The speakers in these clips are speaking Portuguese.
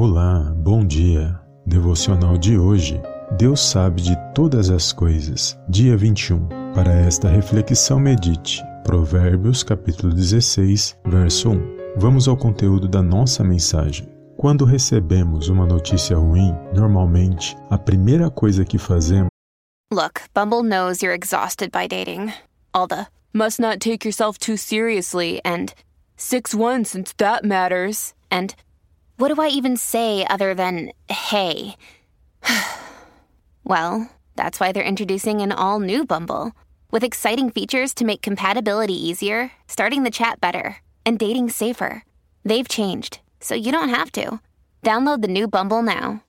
Olá, bom dia. Devocional de hoje. Deus sabe de todas as coisas. Dia 21. Para esta reflexão medite Provérbios capítulo 16, verso 1. Vamos ao conteúdo da nossa mensagem. Quando recebemos uma notícia ruim, normalmente a primeira coisa que fazemos Look, Bumble knows you're exhausted by dating. All the must not take yourself too seriously and 6-1 since that matters. And what do I even say other than hey? well, that's why they're introducing an all new Bumble with exciting features to make compatibility easier, starting the chat better, and dating safer. They've changed, so you don't have to. Download the new Bumble now.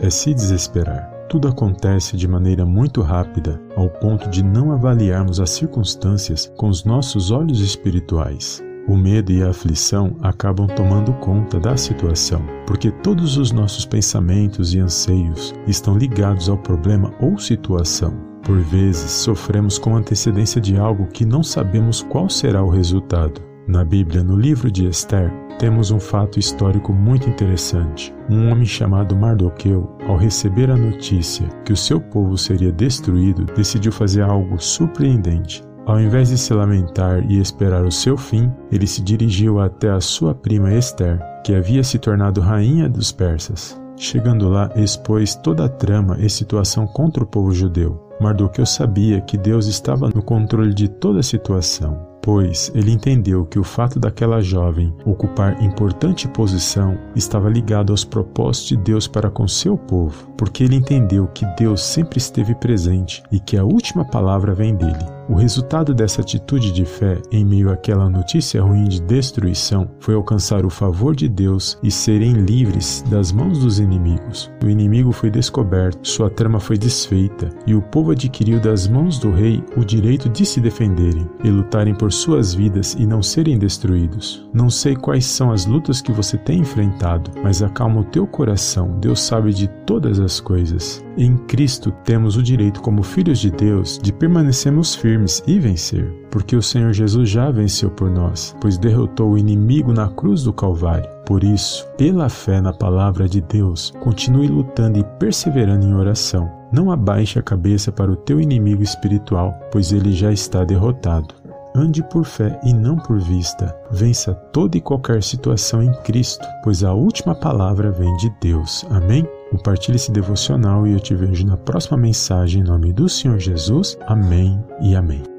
é se desesperar. Tudo acontece de maneira muito rápida, ao ponto de não avaliarmos as circunstâncias com os nossos olhos espirituais. O medo e a aflição acabam tomando conta da situação, porque todos os nossos pensamentos e anseios estão ligados ao problema ou situação. Por vezes, sofremos com antecedência de algo que não sabemos qual será o resultado. Na Bíblia, no livro de Esther, temos um fato histórico muito interessante. Um homem chamado Mardoqueu, ao receber a notícia que o seu povo seria destruído, decidiu fazer algo surpreendente. Ao invés de se lamentar e esperar o seu fim, ele se dirigiu até a sua prima Esther, que havia se tornado rainha dos persas. Chegando lá, expôs toda a trama e situação contra o povo judeu. Mardoqueu sabia que Deus estava no controle de toda a situação pois ele entendeu que o fato daquela jovem ocupar importante posição estava ligado aos propósitos de Deus para com seu povo, porque ele entendeu que Deus sempre esteve presente e que a última palavra vem dele. O resultado dessa atitude de fé em meio àquela notícia ruim de destruição foi alcançar o favor de Deus e serem livres das mãos dos inimigos. O inimigo foi descoberto, sua trama foi desfeita e o povo adquiriu das mãos do rei o direito de se defenderem e lutarem por suas vidas e não serem destruídos. Não sei quais são as lutas que você tem enfrentado, mas acalma o teu coração. Deus sabe de todas as coisas. Em Cristo temos o direito, como filhos de Deus, de permanecermos firmes e vencer, porque o Senhor Jesus já venceu por nós, pois derrotou o inimigo na cruz do Calvário. Por isso, pela fé na palavra de Deus, continue lutando e perseverando em oração. Não abaixe a cabeça para o teu inimigo espiritual, pois ele já está derrotado. Ande por fé e não por vista. Vença toda e qualquer situação em Cristo, pois a última palavra vem de Deus. Amém? Compartilhe esse devocional e eu te vejo na próxima mensagem em nome do Senhor Jesus. Amém e amém.